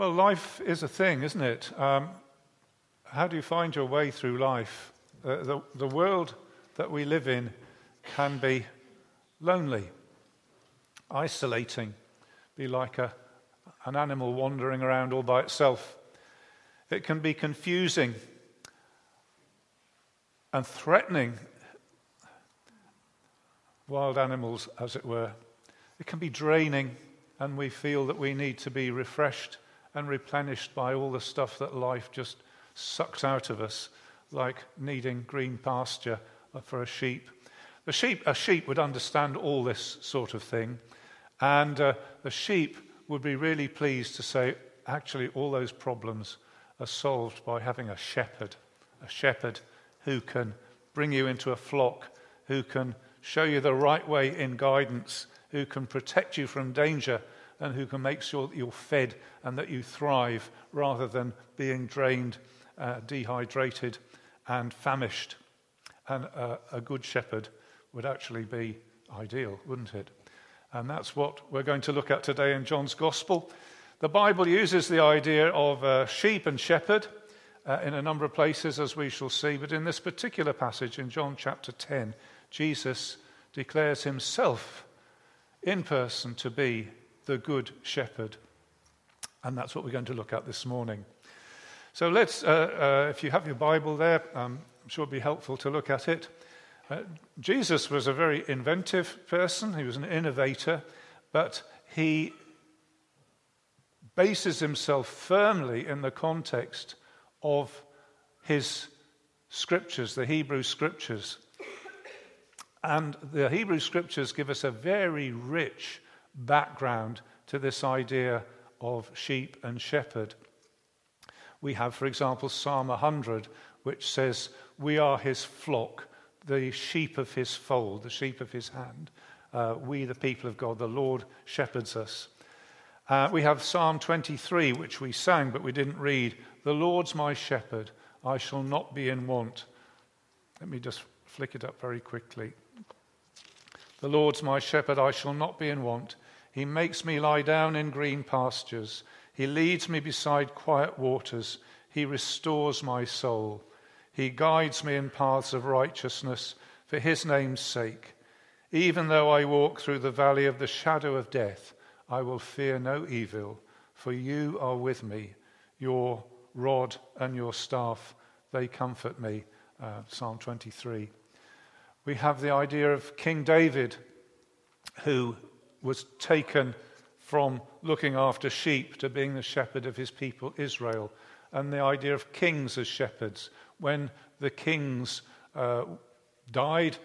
Well, life is a thing, isn't it? Um, how do you find your way through life? Uh, the, the world that we live in can be lonely, isolating, be like a, an animal wandering around all by itself. It can be confusing and threatening wild animals, as it were. It can be draining, and we feel that we need to be refreshed and replenished by all the stuff that life just sucks out of us, like needing green pasture for a sheep. The sheep, a sheep would understand all this sort of thing, and uh, the sheep would be really pleased to say, actually, all those problems are solved by having a shepherd, a shepherd who can bring you into a flock, who can show you the right way in guidance, who can protect you from danger, and who can make sure that you're fed and that you thrive rather than being drained, uh, dehydrated, and famished. And uh, a good shepherd would actually be ideal, wouldn't it? And that's what we're going to look at today in John's Gospel. The Bible uses the idea of uh, sheep and shepherd uh, in a number of places, as we shall see, but in this particular passage in John chapter 10, Jesus declares himself in person to be the good shepherd. And that's what we're going to look at this morning. So let's, uh, uh, if you have your Bible there, um, I'm sure it'll be helpful to look at it. Uh, Jesus was a very inventive person, he was an innovator, but he bases himself firmly in the context of his scriptures, the Hebrew scriptures. And the Hebrew scriptures give us a very rich background to this idea of sheep and shepherd. We have, for example, Psalm 100, which says, We are his flock, the sheep of his fold, the sheep of his hand. Uh, we, the people of God, the Lord shepherds us. Uh, we have Psalm 23, which we sang but we didn't read. The Lord's my shepherd, I shall not be in want. Let me just flick it up very quickly. The Lord's my shepherd, I shall not be in want. He makes me lie down in green pastures. He leads me beside quiet waters. He restores my soul. He guides me in paths of righteousness for his name's sake. Even though I walk through the valley of the shadow of death, I will fear no evil, for you are with me. Your rod and your staff, they comfort me. Uh, Psalm 23. We have the idea of King David, who was taken from looking after sheep to being the shepherd of his people Israel, and the idea of kings as shepherds. When the kings uh, died,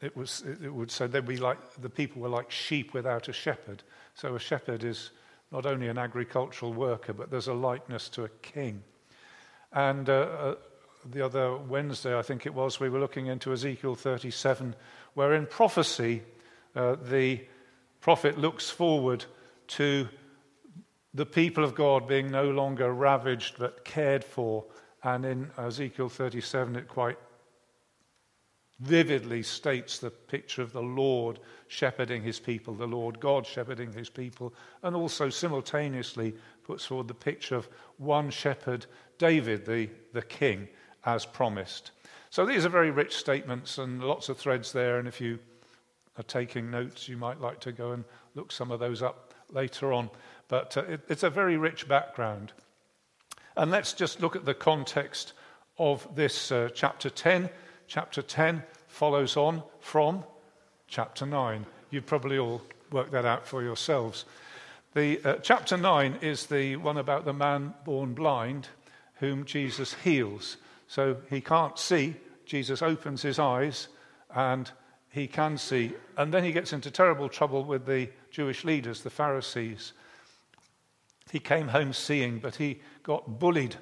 it, was, it would say they'd be like the people were like sheep without a shepherd. So a shepherd is not only an agricultural worker, but there's a likeness to a king. And uh, uh the other Wednesday, I think it was, we were looking into Ezekiel 37, where in prophecy, uh, the prophet looks forward to the people of God being no longer ravaged but cared for. And in Ezekiel 37, it quite vividly states the picture of the Lord shepherding his people, the Lord God shepherding his people, and also simultaneously puts forward the picture of one shepherd, David, the, the king, as promised. So these are very rich statements and lots of threads there. And if you are taking notes, you might like to go and look some of those up later on. But uh, it, it's a very rich background. And let's just look at the context of this uh, chapter 10. Chapter 10 follows on from chapter 9. You've probably all worked that out for yourselves. The uh, chapter 9 is the one about the man born blind whom Jesus heals. So he can't see. Jesus opens his eyes and he can see. And then he gets into terrible trouble with the Jewish leaders, the Pharisees. He came home seeing, but he got bullied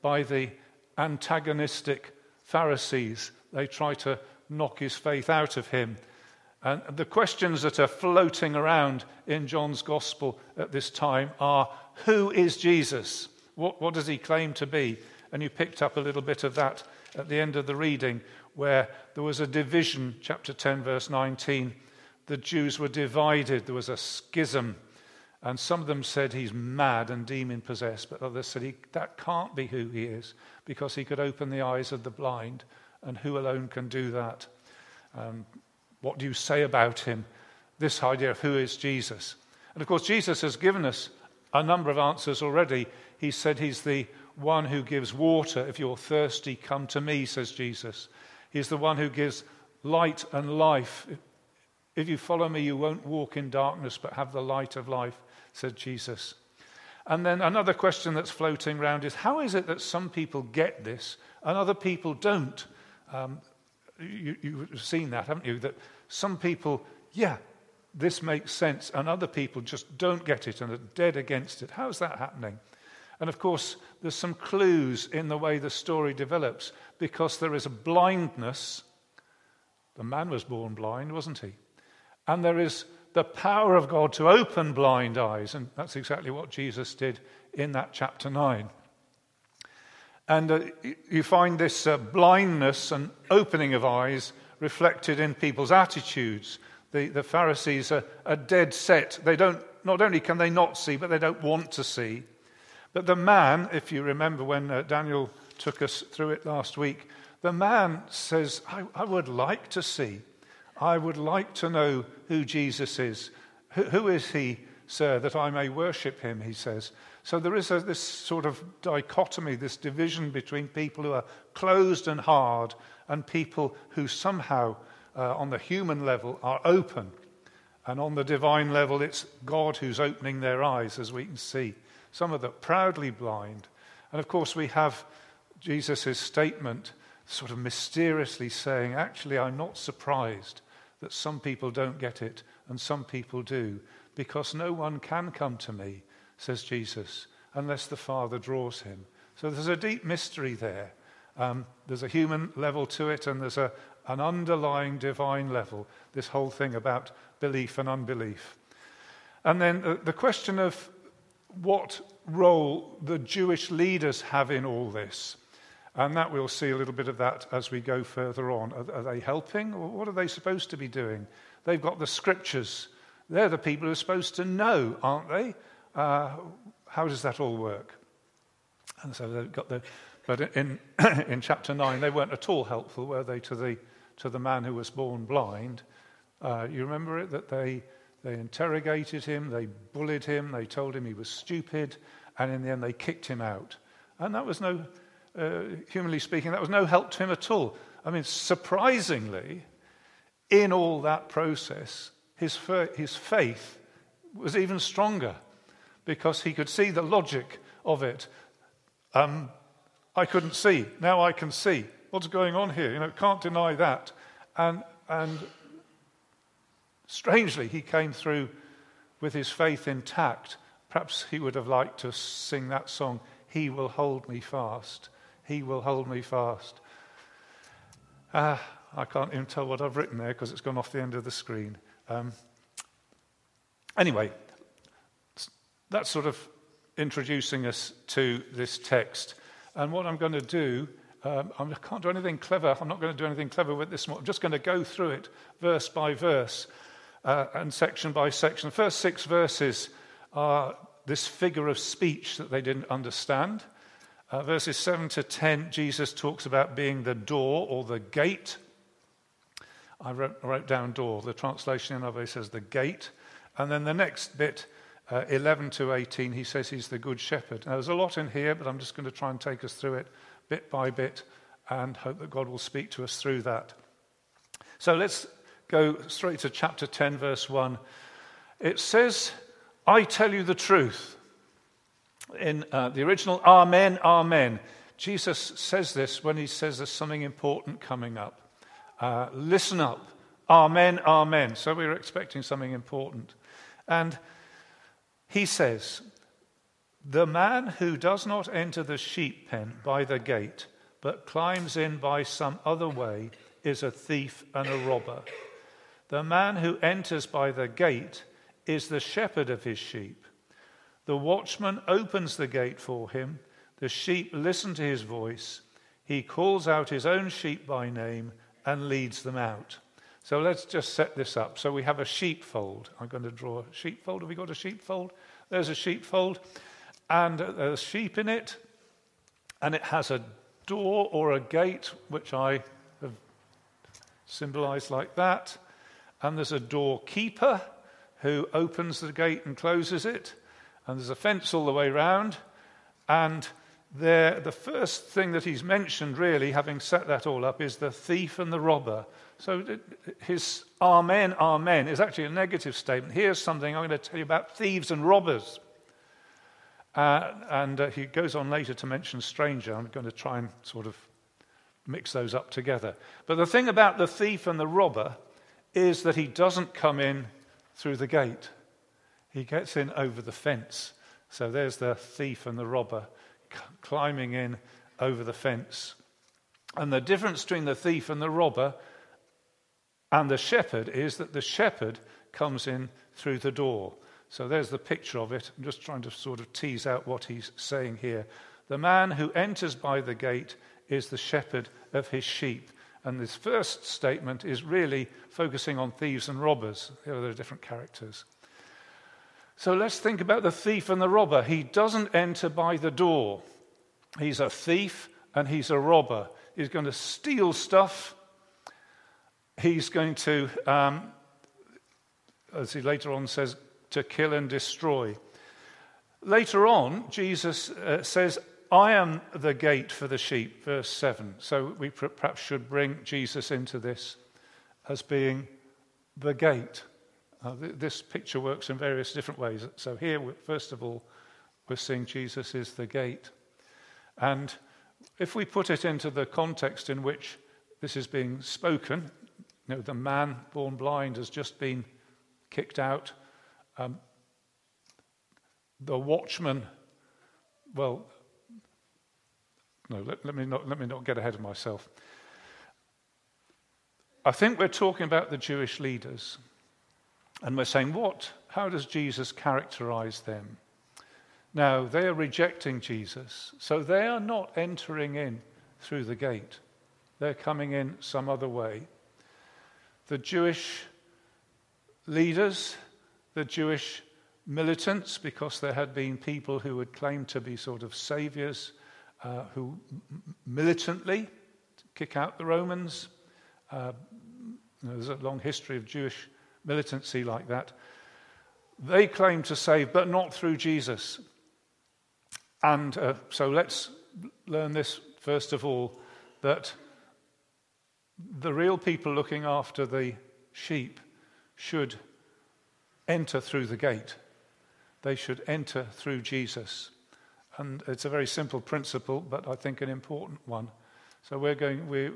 by the antagonistic Pharisees. They try to knock his faith out of him. And the questions that are floating around in John's gospel at this time are who is Jesus? What, what does he claim to be? And you picked up a little bit of that at the end of the reading, where there was a division, chapter 10, verse 19. The Jews were divided, there was a schism. And some of them said he's mad and demon possessed, but others said he, that can't be who he is because he could open the eyes of the blind, and who alone can do that? Um, what do you say about him? This idea of who is Jesus. And of course, Jesus has given us a number of answers already. He said he's the one who gives water. If you're thirsty, come to me, says Jesus. He's the one who gives light and life. If you follow me, you won't walk in darkness, but have the light of life, said Jesus. And then another question that's floating around is how is it that some people get this and other people don't? Um, you, you've seen that, haven't you? That some people, yeah, this makes sense, and other people just don't get it and are dead against it. How's that happening? And of course, there's some clues in the way the story develops because there is a blindness. The man was born blind, wasn't he? And there is the power of God to open blind eyes. And that's exactly what Jesus did in that chapter 9. And uh, you find this uh, blindness and opening of eyes reflected in people's attitudes. The, the Pharisees are, are dead set. They don't, not only can they not see, but they don't want to see. But the man, if you remember when uh, Daniel took us through it last week, the man says, I, I, would like to see. I would like to know who Jesus is. who, who is he, sir, that I may worship him, he says. So there is a, this sort of dichotomy, this division between people who are closed and hard and people who somehow, uh, on the human level, are open. And on the divine level, it's God who's opening their eyes, as we can see. Some of them proudly blind. And of course, we have Jesus' statement sort of mysteriously saying, Actually, I'm not surprised that some people don't get it and some people do, because no one can come to me, says Jesus, unless the Father draws him. So there's a deep mystery there. Um, there's a human level to it, and there's a, an underlying divine level, this whole thing about belief and unbelief. And then the, the question of what role the Jewish leaders have in all this. And that we'll see a little bit of that as we go further on. Are, are they helping? Or what are they supposed to be doing? They've got the scriptures. They're the people who are supposed to know, aren't they? Uh, how does that all work? And so they've got the. But in, in chapter 9, they weren't at all helpful, were they, to the, to the man who was born blind? Uh, you remember it? That they they interrogated him, they bullied him, they told him he was stupid, and in the end they kicked him out. And that was no, uh, humanly speaking, that was no help to him at all. I mean, surprisingly, in all that process, his, his faith was even stronger because he could see the logic of it. Um, I couldn't see. Now I can see. What's going on here? You know, can't deny that. And, and Strangely, he came through with his faith intact. Perhaps he would have liked to sing that song, He Will Hold Me Fast. He Will Hold Me Fast. Uh, I can't even tell what I've written there because it's gone off the end of the screen. Um, anyway, that's sort of introducing us to this text. And what I'm going to do, um, I can't do anything clever. I'm not going to do anything clever with this. I'm just going to go through it verse by verse uh, and section by section. The first six verses are this figure of speech that they didn't understand. Uh, verses 7 to 10, Jesus talks about being the door or the gate. I wrote, wrote down door. The translation in NIV says the gate. And then the next bit, uh, 11 to 18, he says he's the good shepherd. Now, there's a lot in here, but I'm just going to try and take us through it bit by bit and hope that God will speak to us through that. So let's go straight to chapter 10, verse 1. It says, I tell you the truth. In uh, the original, Amen, Amen. Jesus says this when he says there's something important coming up. Uh, listen up. Amen, Amen. So we are expecting something important. And he says, The man who does not enter the sheep pen by the gate, but climbs in by some other way, is a thief and a robber. The man who enters by the gate is the shepherd of his sheep. The watchman opens the gate for him. The sheep listen to his voice. He calls out his own sheep by name and leads them out. So let's just set this up. So we have a sheepfold. I'm going to draw a sheepfold. Have we got a sheepfold? There's a sheepfold. And there's sheep in it. And it has a door or a gate, which I have symbolized like that. And there's a doorkeeper who opens the gate and closes it. And there's a fence all the way round. And there, the first thing that he's mentioned, really, having set that all up, is the thief and the robber. So his Amen, Amen is actually a negative statement. Here's something I'm going to tell you about thieves and robbers. Uh, and uh, he goes on later to mention stranger. I'm going to try and sort of mix those up together. But the thing about the thief and the robber is that he doesn't come in through the gate, he gets in over the fence. So there's the thief and the robber climbing in over the fence. And the difference between the thief and the robber and the shepherd is that the shepherd comes in through the door. So there's the picture of it. I'm just trying to sort of tease out what he's saying here. The man who enters by the gate is the shepherd of his sheep. And this first statement is really focusing on thieves and robbers. There are the different characters. So let's think about the thief and the robber. He doesn't enter by the door. He's a thief and he's a robber. He's going to steal stuff. He's going to, um, as he later on says, to kill and destroy. Later on, Jesus uh, says, I am the gate for the sheep, verse 7. So we perhaps should bring Jesus into this as being the gate. Uh, th- this picture works in various different ways. So here, first of all, we're seeing Jesus is the gate. And if we put it into the context in which this is being spoken, you know, the man born blind has just been kicked out um, the watchman, well, no, let, let, me not, let me not get ahead of myself. I think we're talking about the Jewish leaders. And we're saying, what? How does Jesus characterize them? Now, they are rejecting Jesus, so they are not entering in through the gate. They're coming in some other way. The Jewish leaders the Jewish militants because there had been people who had claimed to be sort of saviors uh, who militantly kick out the Romans. Uh, there's a long history of Jewish militancy like that. They claim to save, but not through Jesus. And uh, so let's learn this first of all that the real people looking after the sheep should enter through the gate. They should enter through Jesus. And it's a very simple principle, but I think an important one. So we're going, we,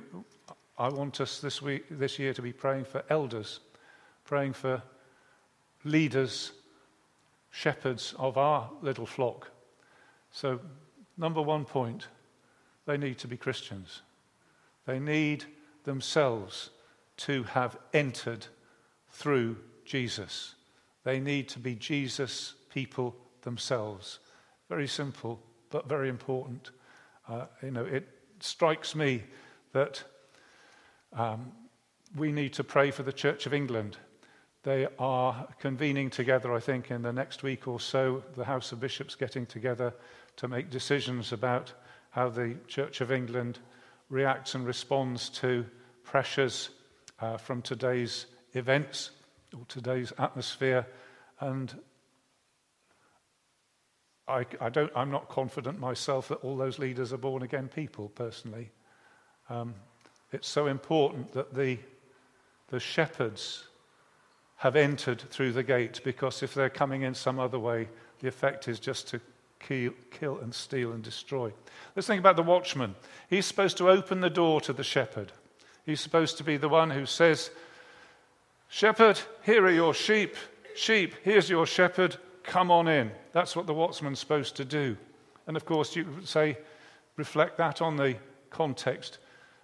I want us this, week, this year to be praying for elders, praying for leaders, shepherds of our little flock. So, number one point, they need to be Christians. They need themselves to have entered through Jesus. They need to be Jesus people themselves. Very simple, but very important. Uh, you know, it strikes me that um, we need to pray for the Church of England. They are convening together, I think, in the next week or so, the House of Bishops getting together to make decisions about how the Church of England reacts and responds to pressures uh, from today's events or today's atmosphere. And I, I don't, I'm not confident myself that all those leaders are born again people, personally. Um, it's so important that the, the shepherds have entered through the gate because if they're coming in some other way, the effect is just to kill, kill and steal and destroy. Let's think about the watchman. He's supposed to open the door to the shepherd. He's supposed to be the one who says, Shepherd, here are your sheep. Sheep, here's your shepherd. Come on in. That's what the watchman's supposed to do. And of course, you could say, reflect that on the context.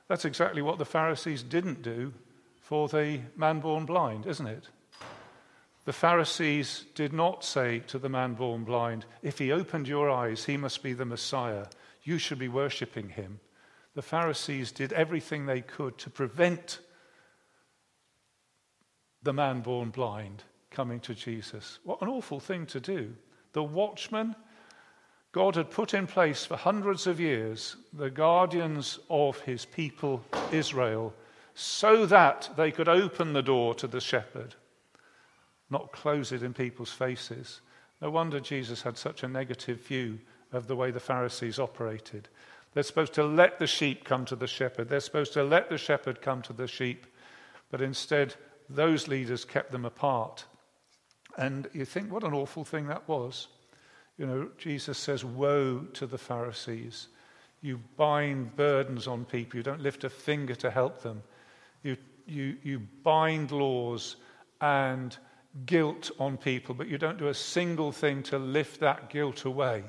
That's exactly what the Pharisees didn't do for the man born blind, isn't it? The Pharisees did not say to the man born blind, If he opened your eyes, he must be the Messiah. You should be worshipping him. The Pharisees did everything they could to prevent the man born blind coming to Jesus. What an awful thing to do. The watchman God had put in place for hundreds of years, the guardians of his people, Israel, so that they could open the door to the shepherd, not close it in people's faces. No wonder Jesus had such a negative view of the way the Pharisees operated. They're supposed to let the sheep come to the shepherd, they're supposed to let the shepherd come to the sheep, but instead, those leaders kept them apart. And you think, what an awful thing that was. You know, Jesus says, Woe to the Pharisees. You bind burdens on people, you don't lift a finger to help them. You, you, you bind laws and guilt on people, but you don't do a single thing to lift that guilt away.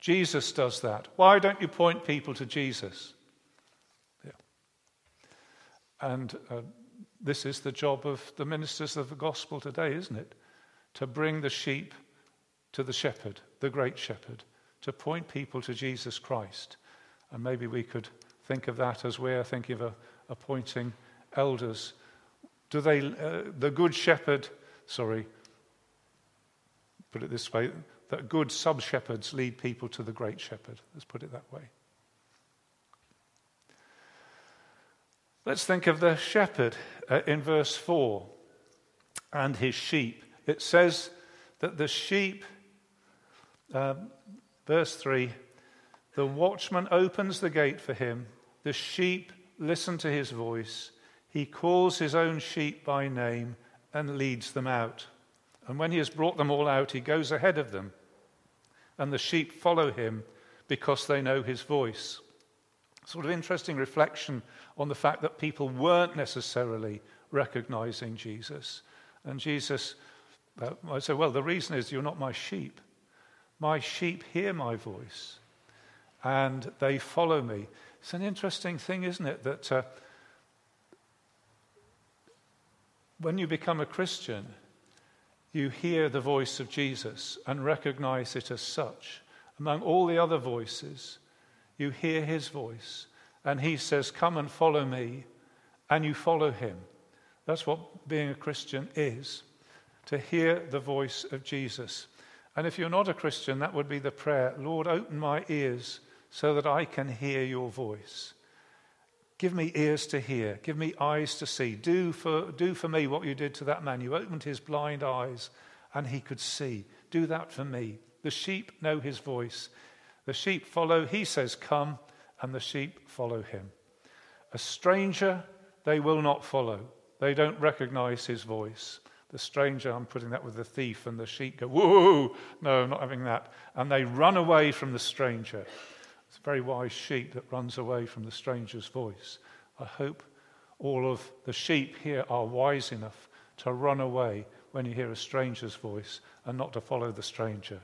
Jesus does that. Why don't you point people to Jesus? Yeah. And uh, this is the job of the ministers of the gospel today, isn't it? To bring the sheep to the shepherd, the great shepherd, to point people to Jesus Christ. And maybe we could think of that as we're thinking of appointing elders. Do they, uh, the good shepherd, sorry, put it this way, that good sub shepherds lead people to the great shepherd. Let's put it that way. Let's think of the shepherd uh, in verse 4 and his sheep. It says that the sheep um, verse 3 The watchman opens the gate for him, the sheep listen to his voice. He calls his own sheep by name and leads them out. And when he has brought them all out, he goes ahead of them. And the sheep follow him because they know his voice. Sort of interesting reflection on the fact that people weren't necessarily recognizing Jesus. And Jesus, uh, I say, well, the reason is you're not my sheep. My sheep hear my voice and they follow me. It's an interesting thing, isn't it? That uh, when you become a Christian, you hear the voice of Jesus and recognize it as such. Among all the other voices, you hear his voice, and he says, Come and follow me, and you follow him. That's what being a Christian is to hear the voice of Jesus. And if you're not a Christian, that would be the prayer Lord, open my ears so that I can hear your voice. Give me ears to hear. Give me eyes to see. Do for, do for me what you did to that man. You opened his blind eyes and he could see. Do that for me. The sheep know his voice. The sheep follow. He says, Come, and the sheep follow him. A stranger they will not follow. They don't recognize his voice. The stranger, I'm putting that with the thief, and the sheep go, Whoa, no, I'm not having that. And they run away from the stranger. It's a very wise sheep that runs away from the stranger's voice. I hope all of the sheep here are wise enough to run away when you hear a stranger's voice and not to follow the stranger.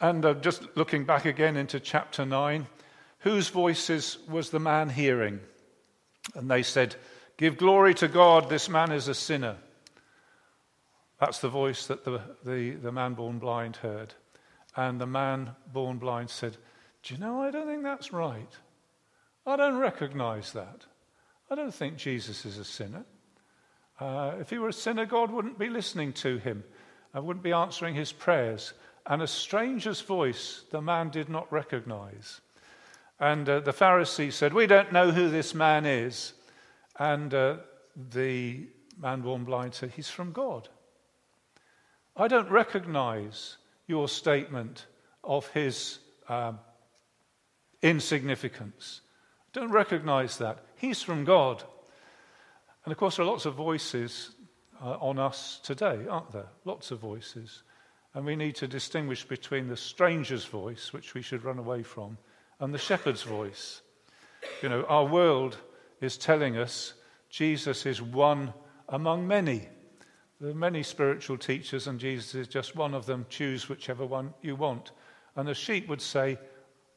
And uh, just looking back again into chapter 9, whose voices was the man hearing? And they said, Give glory to God, this man is a sinner. That's the voice that the, the, the man born blind heard. And the man born blind said, Do you know, I don't think that's right. I don't recognize that. I don't think Jesus is a sinner. Uh, if he were a sinner, God wouldn't be listening to him and wouldn't be answering his prayers. And a stranger's voice the man did not recognize. And uh, the Pharisee said, We don't know who this man is. And uh, the man born blind said, He's from God. I don't recognize your statement of his um, insignificance. I don't recognize that. He's from God. And of course, there are lots of voices uh, on us today, aren't there? Lots of voices. And we need to distinguish between the stranger's voice, which we should run away from, and the shepherd's voice. You know, our world is telling us Jesus is one among many. There are many spiritual teachers, and Jesus is just one of them. Choose whichever one you want. And the sheep would say,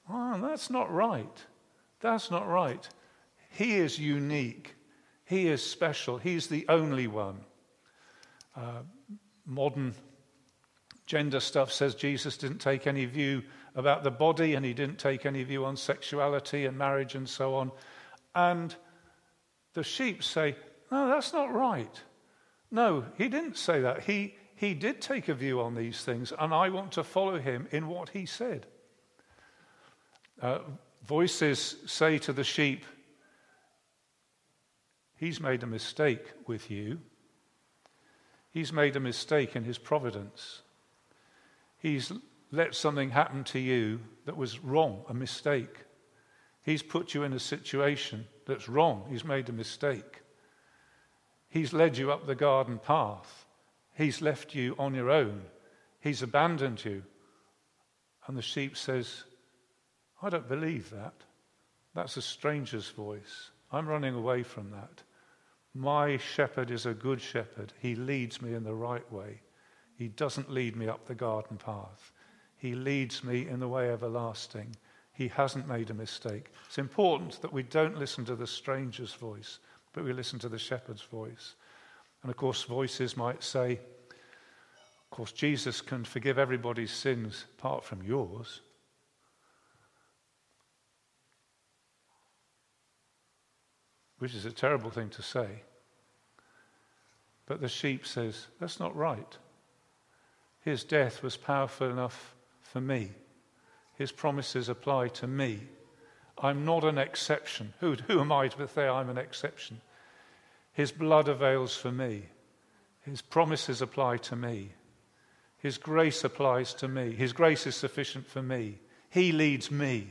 Oh, that's not right. That's not right. He is unique. He is special. He's the only one. Uh, modern gender stuff says Jesus didn't take any view about the body and he didn't take any view on sexuality and marriage and so on. And the sheep say, no, that's not right. No, he didn't say that. He, he did take a view on these things, and I want to follow him in what he said. Uh, voices say to the sheep, He's made a mistake with you. He's made a mistake in his providence. He's let something happen to you that was wrong, a mistake. He's put you in a situation that's wrong. He's made a mistake. He's led you up the garden path. He's left you on your own. He's abandoned you. And the sheep says, I don't believe that. That's a stranger's voice. I'm running away from that. My shepherd is a good shepherd. He leads me in the right way. He doesn't lead me up the garden path. He leads me in the way everlasting. He hasn't made a mistake. It's important that we don't listen to the stranger's voice, but we listen to the shepherd's voice. And of course, voices might say, of course, Jesus can forgive everybody's sins apart from yours. which is a terrible thing to say. But the sheep says, That's not right. His death was powerful enough for me. His promises apply to me. I'm not an exception. Who, who am I to say I'm an exception? His blood avails for me. His promises apply to me. His grace applies to me. His grace is sufficient for me. He leads me.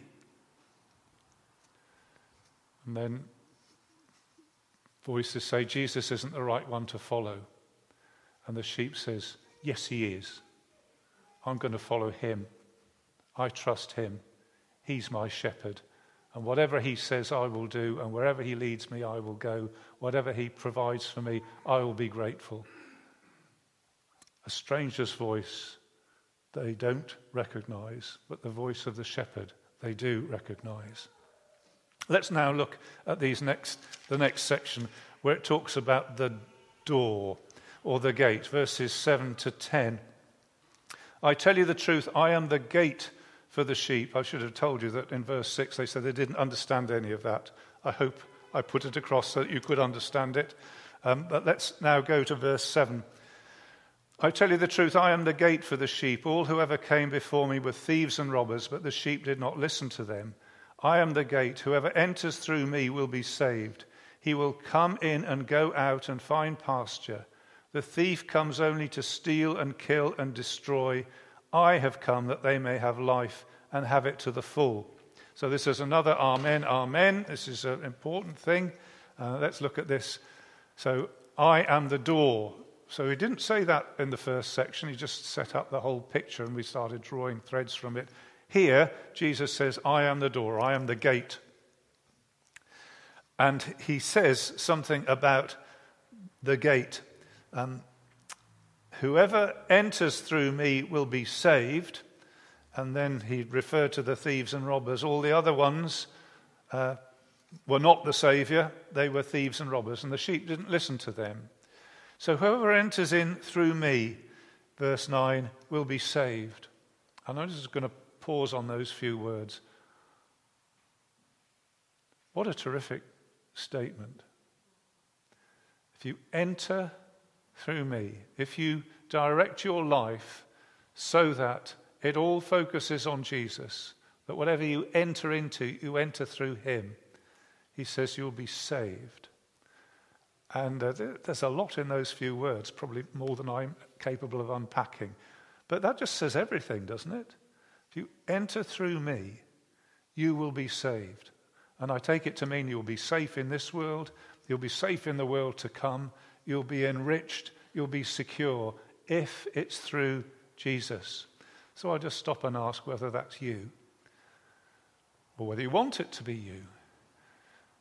And then voices say Jesus isn't the right one to follow. And the sheep says, Yes, he is. I'm going to follow him. I trust him. He's my shepherd. And whatever he says, I will do. And wherever he leads me, I will go. Whatever he provides for me, I will be grateful. A stranger's voice they don't recognize, but the voice of the shepherd they do recognize. Let's now look at these next, the next section where it talks about the door or the gate, verses 7 to 10. I tell you the truth, I am the gate for the sheep. I should have told you that in verse 6 they said they didn't understand any of that. I hope I put it across so that you could understand it. Um, but let's now go to verse 7. I tell you the truth, I am the gate for the sheep. All who ever came before me were thieves and robbers, but the sheep did not listen to them. I am the gate. Whoever enters through me will be saved. He will come in and go out and find pasture. The thief comes only to steal and kill and destroy. I have come that they may have life and have it to the full. So, this is another Amen, Amen. This is an important thing. Uh, let's look at this. So, I am the door. So, he didn't say that in the first section. He just set up the whole picture and we started drawing threads from it. Here, Jesus says, I am the door, I am the gate. And he says something about the gate. Um, Whoever enters through me will be saved. And then he referred to the thieves and robbers. All the other ones uh, were not the Saviour, they were thieves and robbers, and the sheep didn't listen to them. So whoever enters in through me, verse 9, will be saved. And I'm just going to pause on those few words. What a terrific statement. If you enter through me, if you direct your life so that it all focuses on Jesus, that whatever you enter into, you enter through him, he says you'll be saved. And uh, there's a lot in those few words, probably more than I'm capable of unpacking. But that just says everything, doesn't it? If you enter through me, you will be saved. And I take it to mean you'll be safe in this world, you'll be safe in the world to come, you'll be enriched, you'll be secure if it's through Jesus. So I'll just stop and ask whether that's you or whether you want it to be you.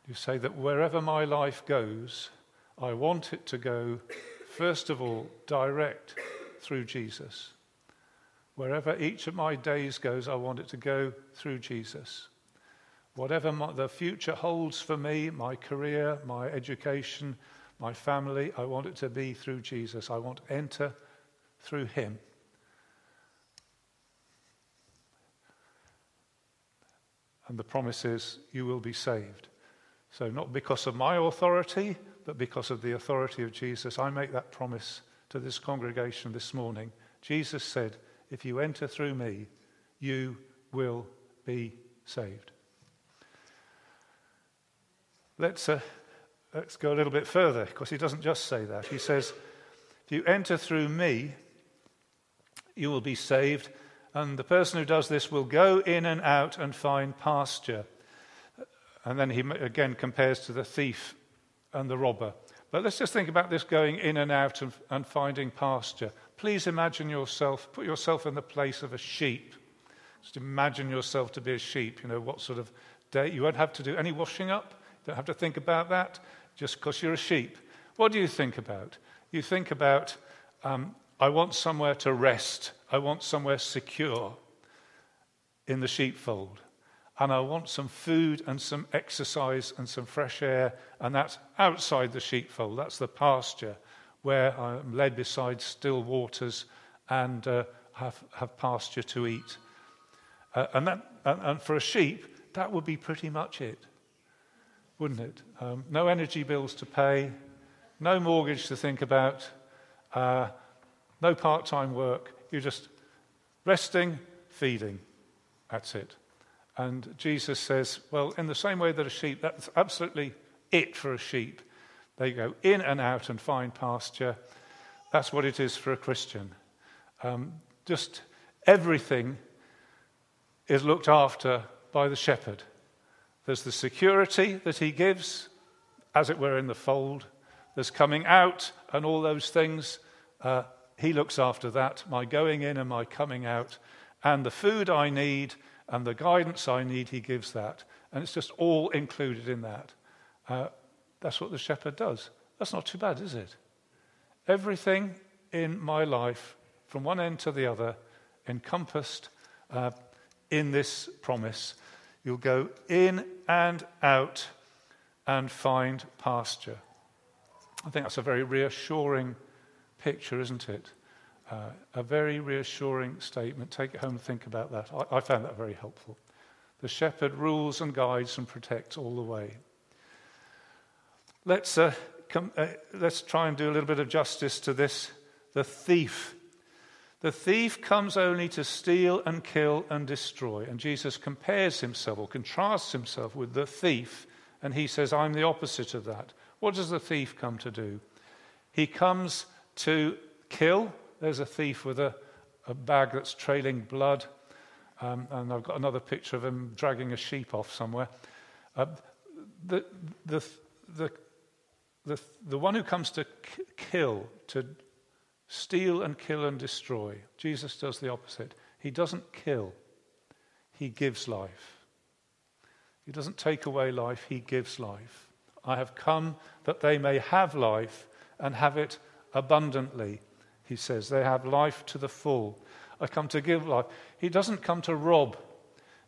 You say that wherever my life goes, I want it to go, first of all, direct through Jesus. Wherever each of my days goes, I want it to go through Jesus. Whatever my, the future holds for me, my career, my education, my family, I want it to be through Jesus. I want to enter through him. And the promise is, you will be saved. So, not because of my authority, but because of the authority of Jesus, I make that promise to this congregation this morning. Jesus said, If you enter through me, you will be saved. Let's, uh, let's go a little bit further, because he doesn't just say that. He says, If you enter through me, you will be saved, and the person who does this will go in and out and find pasture. And then he again compares to the thief and the robber. But let's just think about this going in and out and, and finding pasture. Please imagine yourself, put yourself in the place of a sheep. Just imagine yourself to be a sheep. You know, what sort of day. You won't have to do any washing up. You don't have to think about that just because you're a sheep. What do you think about? You think about, um, I want somewhere to rest. I want somewhere secure in the sheepfold and I want some food and some exercise and some fresh air, and that's outside the sheepfold. That's the pasture where I'm led beside still waters and uh, have, have pasture to eat. Uh, and, that, and, and, for a sheep, that would be pretty much it, wouldn't it? Um, no energy bills to pay, no mortgage to think about, uh, no part time work. You're just resting, feeding. That's it. And Jesus says, well, in the same way that a sheep, that's absolutely it for a sheep. They go in and out and find pasture. That's what it is for a Christian. Um, just everything is looked after by the shepherd. There's the security that he gives, as it were, in the fold. There's coming out and all those things. Uh, he looks after that, my going in and my coming out. And the food I need and the guidance I need, he gives that. And it's just all included in that. Uh, that's what the shepherd does. That's not too bad, is it? Everything in my life, from one end to the other, encompassed uh, in this promise. You'll go in and out and find pasture. I think that's a very reassuring picture, isn't it? Uh, a very reassuring statement. Take it home and think about that. I, I found that very helpful. The shepherd rules and guides and protects all the way. Let's, uh, uh, let's try and do a little bit of justice to this. The thief. The thief comes only to steal and kill and destroy. And Jesus compares himself or contrasts himself with the thief. And he says, I'm the opposite of that. What does the thief come to do? He comes to kill, there's a thief with a, a bag that's trailing blood. Um, and I've got another picture of him dragging a sheep off somewhere. Uh, the, the, the, the, the one who comes to k- kill, to steal and kill and destroy, Jesus does the opposite. He doesn't kill, he gives life. He doesn't take away life, he gives life. I have come that they may have life and have it abundantly he says. They have life to the full. I come to give life. He doesn't come to rob,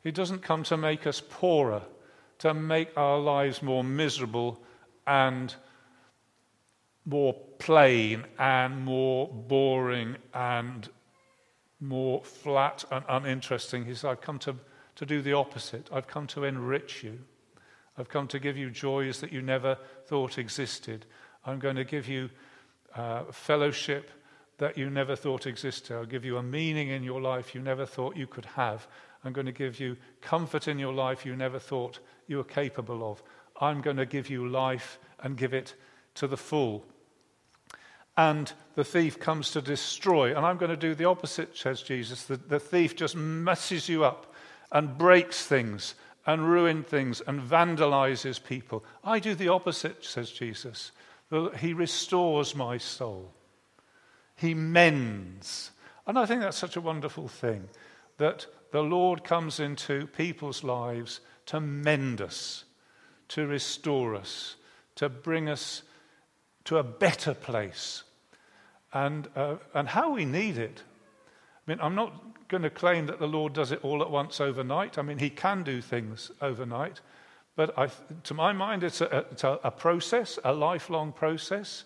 He doesn't come to make us poorer, to make our lives more miserable and more plain and more boring and more flat and uninteresting. He said, I've come to, to do the opposite. I've come to enrich you. I've come to give you joys that you never thought existed. I'm going to give you uh, fellowship that you never thought existed. I'll give you a meaning in your life you never thought you could have. I'm going to give you comfort in your life you never thought you were capable of. I'm going to give you life and give it to the full. And the thief comes to destroy. And I'm going to do the opposite, says Jesus. The, the thief just messes you up and breaks things and ruins things and vandalizes people. I do the opposite, says Jesus. He restores my soul. He mends. And I think that's such a wonderful thing that the Lord comes into people's lives to mend us, to restore us, to bring us to a better place. And, uh, and how we need it. I mean, I'm not going to claim that the Lord does it all at once overnight. I mean, He can do things overnight. But I, to my mind, it's, a, it's a, a process, a lifelong process.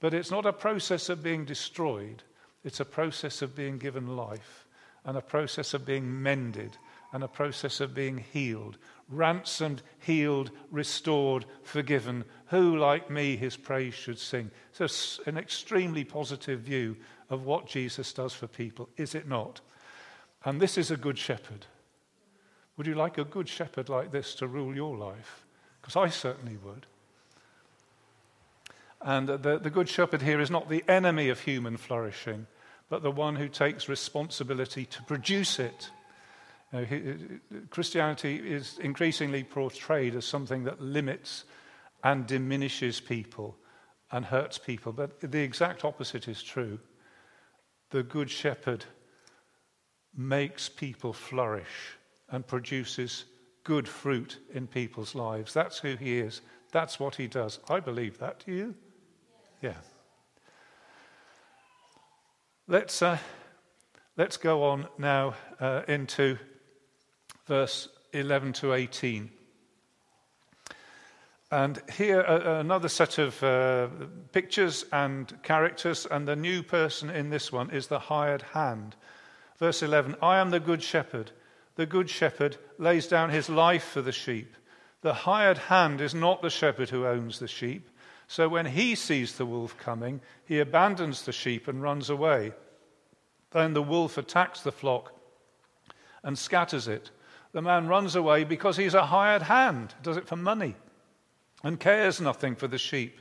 But it's not a process of being destroyed, it's a process of being given life. and a process of being mended and a process of being healed. Ransomed, healed, restored, forgiven. Who, like me, his praise should sing? So, an extremely positive view of what Jesus does for people, is it not? And this is a good shepherd. Would you like a good shepherd like this to rule your life? Because I certainly would. And the, the good shepherd here is not the enemy of human flourishing, but the one who takes responsibility to produce it. Know, he, Christianity is increasingly portrayed as something that limits and diminishes people and hurts people, but the exact opposite is true. The good shepherd makes people flourish and produces good fruit in people's lives. That's who he is. That's what he does. I believe that. Do you? Yeah. Let's, uh, let's go on now uh, into verse 11 to 18. And here, another set of uh, pictures and characters, and the new person in this one is the hired hand. Verse 11 I am the good shepherd. The good shepherd lays down his life for the sheep. The hired hand is not the shepherd who owns the sheep. So when he sees the wolf coming, he abandons the sheep and runs away. Then the wolf attacks the flock and scatters it. The man runs away because he's a hired hand, does it for money, and cares nothing for the sheep.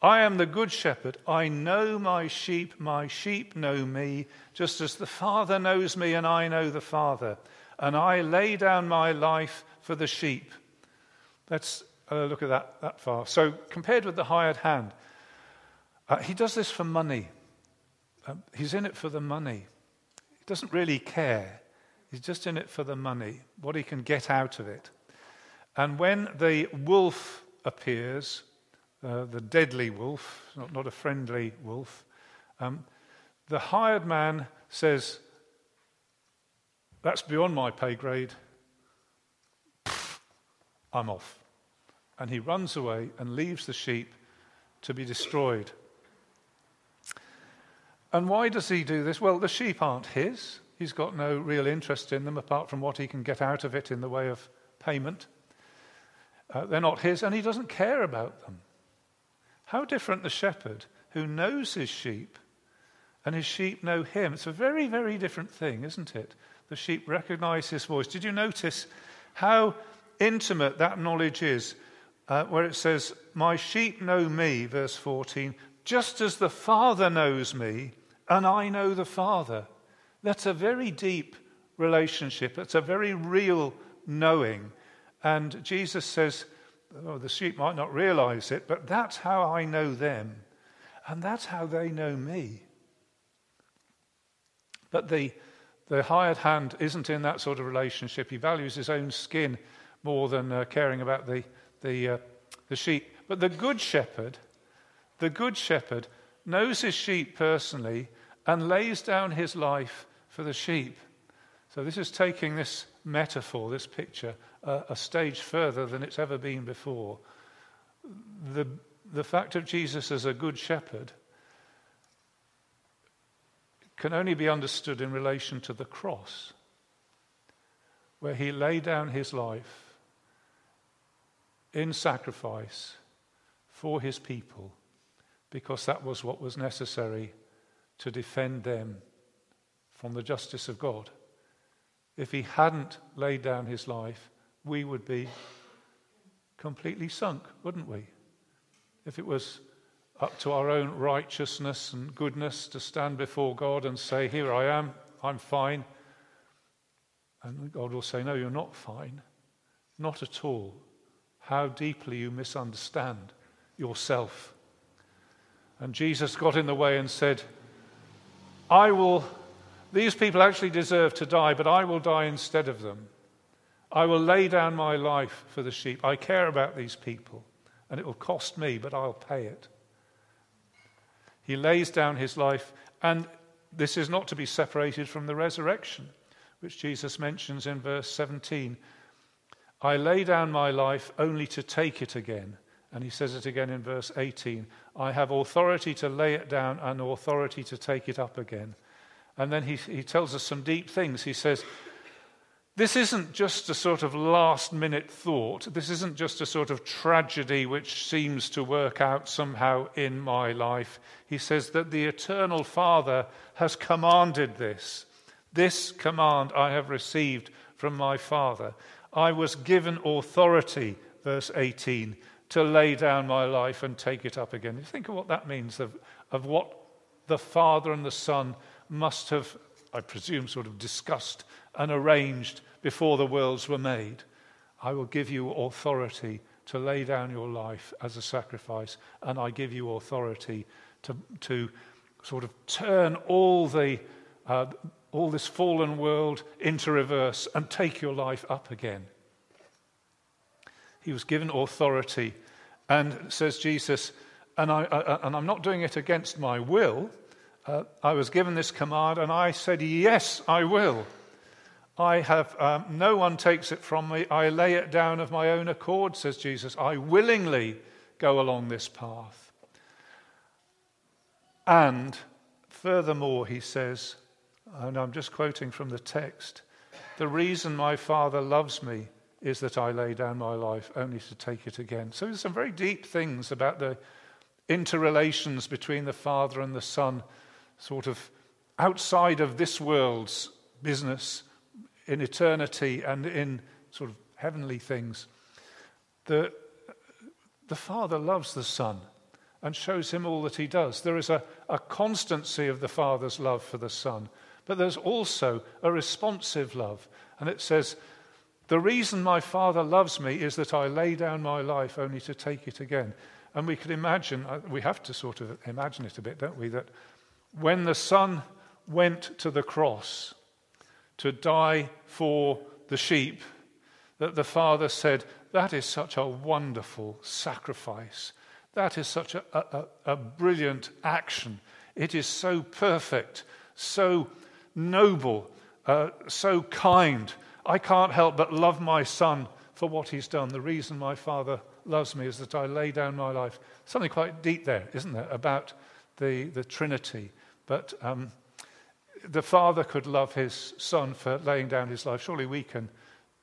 I am the good shepherd. I know my sheep. My sheep know me, just as the Father knows me, and I know the Father. And I lay down my life for the sheep. Let's uh, look at that, that far. So, compared with the hired hand, uh, he does this for money. Um, he's in it for the money. He doesn't really care. He's just in it for the money, what he can get out of it. And when the wolf appears, uh, the deadly wolf, not, not a friendly wolf, um, the hired man says, That's beyond my pay grade. I'm off. And he runs away and leaves the sheep to be destroyed. And why does he do this? Well, the sheep aren't his. He's got no real interest in them apart from what he can get out of it in the way of payment. Uh, they're not his, and he doesn't care about them. How different the shepherd who knows his sheep and his sheep know him. It's a very, very different thing, isn't it? The sheep recognize his voice. Did you notice how intimate that knowledge is? Uh, where it says, My sheep know me, verse 14, just as the Father knows me, and I know the Father. That's a very deep relationship. It's a very real knowing. And Jesus says, Oh, the sheep might not realize it, but that's how I know them. And that's how they know me. But the, the hired hand isn't in that sort of relationship. He values his own skin more than uh, caring about the, the, uh, the sheep. But the good shepherd, the good shepherd knows his sheep personally and lays down his life for the sheep. So this is taking this metaphor, this picture, uh, a stage further than it's ever been before. The, the fact of Jesus as a good shepherd can only be understood in relation to the cross, where he laid down his life in sacrifice for his people because that was what was necessary to defend them from the justice of God. If he hadn't laid down his life, we would be completely sunk, wouldn't we? If it was up to our own righteousness and goodness to stand before God and say, Here I am, I'm fine. And God will say, No, you're not fine. Not at all. How deeply you misunderstand yourself. And Jesus got in the way and said, I will these people actually deserve to die, but I will die instead of them. I will lay down my life for the sheep. I care about these people, and it will cost me, but I'll pay it. He lays down his life, and this is not to be separated from the resurrection, which Jesus mentions in verse 17. I lay down my life only to take it again. And he says it again in verse 18 I have authority to lay it down and authority to take it up again. And then he, he tells us some deep things. He says, this isn't just a sort of last minute thought. This isn't just a sort of tragedy which seems to work out somehow in my life. He says that the eternal Father has commanded this. This command I have received from my Father. I was given authority, verse 18, to lay down my life and take it up again. You think of what that means, of, of what the Father and the Son must have, I presume, sort of discussed and arranged before the worlds were made. I will give you authority to lay down your life as a sacrifice, and I give you authority to, to sort of turn all, the, uh, all this fallen world into reverse and take your life up again. He was given authority, and says Jesus, and, I, I, and I'm not doing it against my will. Uh, I was given this command, and I said, Yes, I will. I have, um, no one takes it from me. I lay it down of my own accord, says Jesus. I willingly go along this path. And furthermore, he says, and I'm just quoting from the text the reason my Father loves me is that I lay down my life only to take it again. So there's some very deep things about the interrelations between the Father and the Son, sort of outside of this world's business in eternity and in sort of heavenly things. The, the Father loves the Son and shows him all that he does. There is a, a constancy of the Father's love for the Son, but there's also a responsive love. And it says, The reason my Father loves me is that I lay down my life only to take it again. And we can imagine, uh, we have to sort of imagine it a bit, don't we, that when the Son went to the cross, to die for the sheep, that the Father said, That is such a wonderful sacrifice. That is such a, a, a brilliant action. It is so perfect, so noble, uh, so kind. I can't help but love my son for what he's done. The reason my father loves me is that I lay down my life. Something quite deep there, isn't there, about the, the Trinity. But um, the Father could love his Son for laying down his life. Surely we can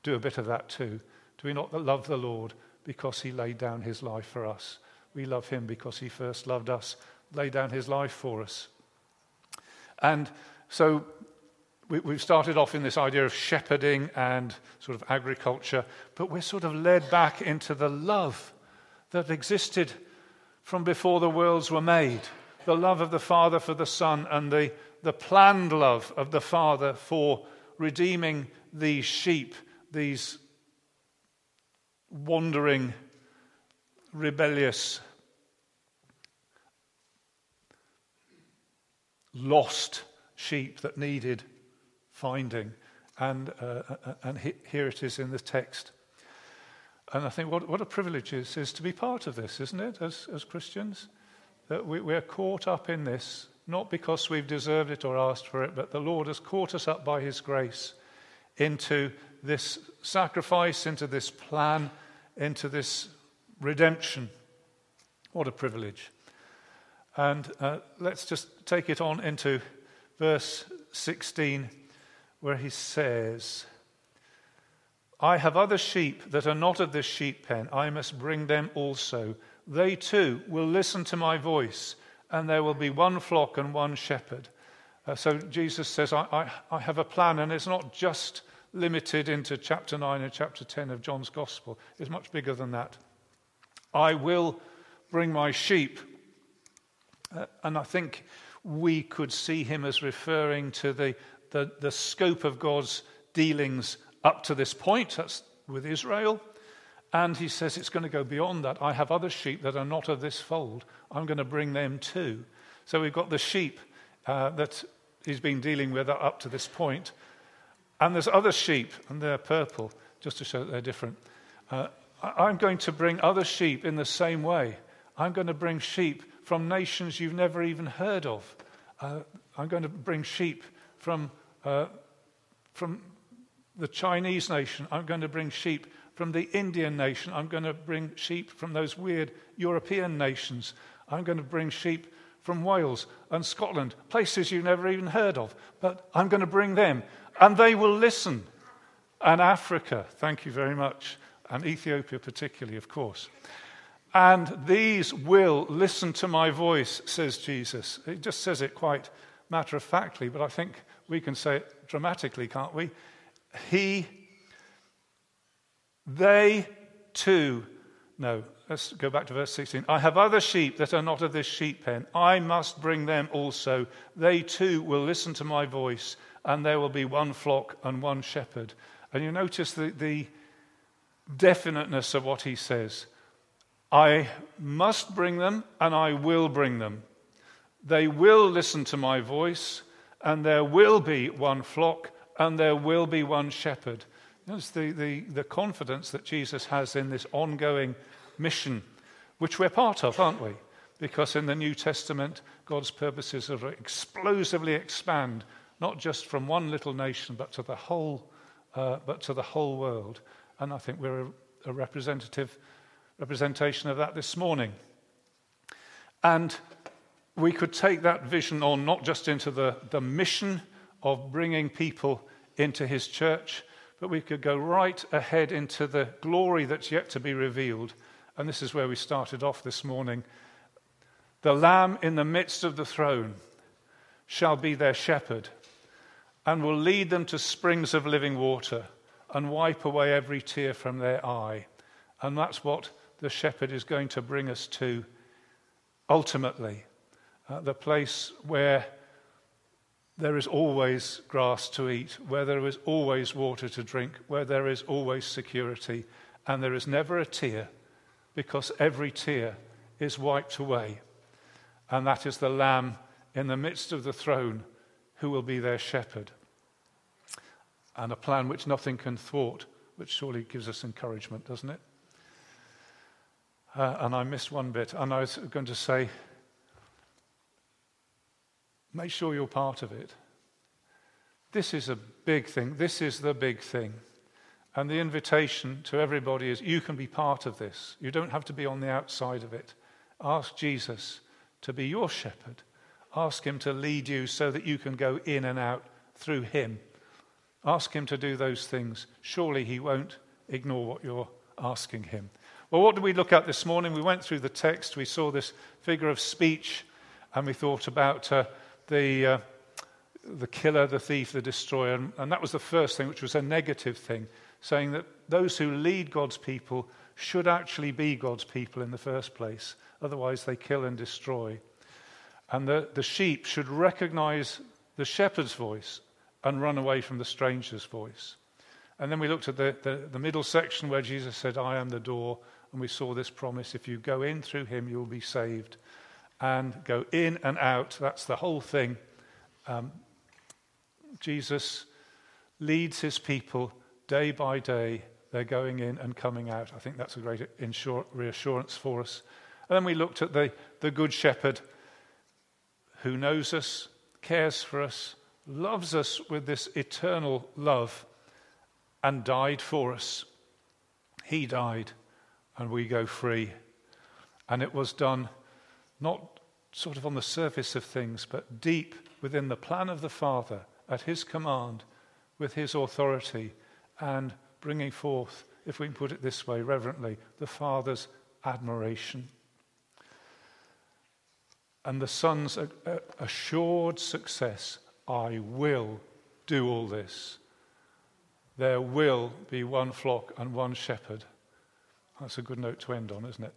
do a bit of that too. Do we not love the Lord because he laid down his life for us? We love him because he first loved us, laid down his life for us. And so we, have started off in this idea of shepherding and sort of agriculture, but we're sort of led back into the love that existed from before the worlds were made the love of the Father for the Son and the the planned love of the Father for redeeming these sheep, these wandering, rebellious, lost sheep that needed finding. And, uh, uh and here it is in the text. And I think what, what a privilege it is, is to be part of this, isn't it, as, as Christians? That we, we're caught up in this not because we've deserved it or asked for it, but the Lord has caught us up by His grace into this sacrifice, into this plan, into this redemption. What a privilege. And uh, let's just take it on into verse 16, where he says, I have other sheep that are not of this sheep pen. I must bring them also. They too will listen to my voice and there will be one flock and one shepherd. Uh, so Jesus says, I, I, I have a plan, and it's not just limited into chapter 9 and chapter 10 of John's Gospel, it's much bigger than that. I will bring my sheep. Uh, and I think we could see him as referring to the, the, the scope of God's dealings up to this point. That's with Israel. And he says it's going to go beyond that. I have other sheep that are not of this fold. I'm going to bring them too. So we've got the sheep uh, that he's been dealing with up to this point. And there's other sheep, and they're purple, just to show that they're different. Uh, I'm going to bring other sheep in the same way. I'm going to bring sheep from nations you've never even heard of. Uh, I'm going to bring sheep from, uh, from the Chinese nation. I'm going to bring sheep from the Indian nation. I'm going to bring sheep from those weird European nations. I'm going to bring sheep from Wales and Scotland, places you've never even heard of. But I'm going to bring them, and they will listen. And Africa, thank you very much, and Ethiopia particularly, of course. And these will listen to my voice, says Jesus. He just says it quite matter of factly, but I think we can say it dramatically, can't we? He, they too, no, let's go back to verse 16. I have other sheep that are not of this sheep pen. I must bring them also. They too will listen to my voice, and there will be one flock and one shepherd. And you notice the, the definiteness of what he says. I must bring them and I will bring them. They will listen to my voice, and there will be one flock and there will be one shepherd. Notice the, the, the confidence that Jesus has in this ongoing mission, which we're part of, aren't we? Because in the New Testament, God's purposes are explosively expand, not just from one little nation, but to the whole, uh, but to the whole world. And I think we're a, a representative representation of that this morning. And we could take that vision on not just into the, the mission of bringing people into his church, but we could go right ahead into the glory that's yet to be revealed. And this is where we started off this morning. The Lamb in the midst of the throne shall be their shepherd and will lead them to springs of living water and wipe away every tear from their eye. And that's what the shepherd is going to bring us to ultimately, uh, the place where there is always grass to eat, where there is always water to drink, where there is always security, and there is never a tear because every tear is wiped away. And that is the Lamb in the midst of the throne who will be their shepherd. And a plan which nothing can thwart, which surely gives us encouragement, doesn't it? Uh, and I missed one bit. And I was going to say, make sure you're part of it. This is a big thing. This is the big thing. And the invitation to everybody is you can be part of this. You don't have to be on the outside of it. Ask Jesus to be your shepherd. Ask him to lead you so that you can go in and out through him. Ask him to do those things. Surely he won't ignore what you're asking him. Well, what did we look at this morning? We went through the text, we saw this figure of speech, and we thought about uh, the, uh, the killer, the thief, the destroyer. And, and that was the first thing, which was a negative thing, saying that those who lead God's people should actually be God's people in the first place. Otherwise, they kill and destroy. And the, the sheep should recognize the shepherd's voice and run away from the stranger's voice. And then we looked at the, the, the, middle section where Jesus said, I am the door. And we saw this promise if you go in through him, you'll be saved. And go in and out, that's the whole thing. Um, Jesus leads his people day by day. They're going in and coming out. I think that's a great insur- reassurance for us. And then we looked at the, the Good Shepherd who knows us, cares for us, loves us with this eternal love, and died for us. He died and we go free. And it was done not sort of on the surface of things, but deep within the plan of the Father, at His command, with His authority, and bringing forth, if we can put it this way reverently, the Father's admiration. And the Son's assured success I will do all this. There will be one flock and one shepherd. That's a good note to end on, isn't it?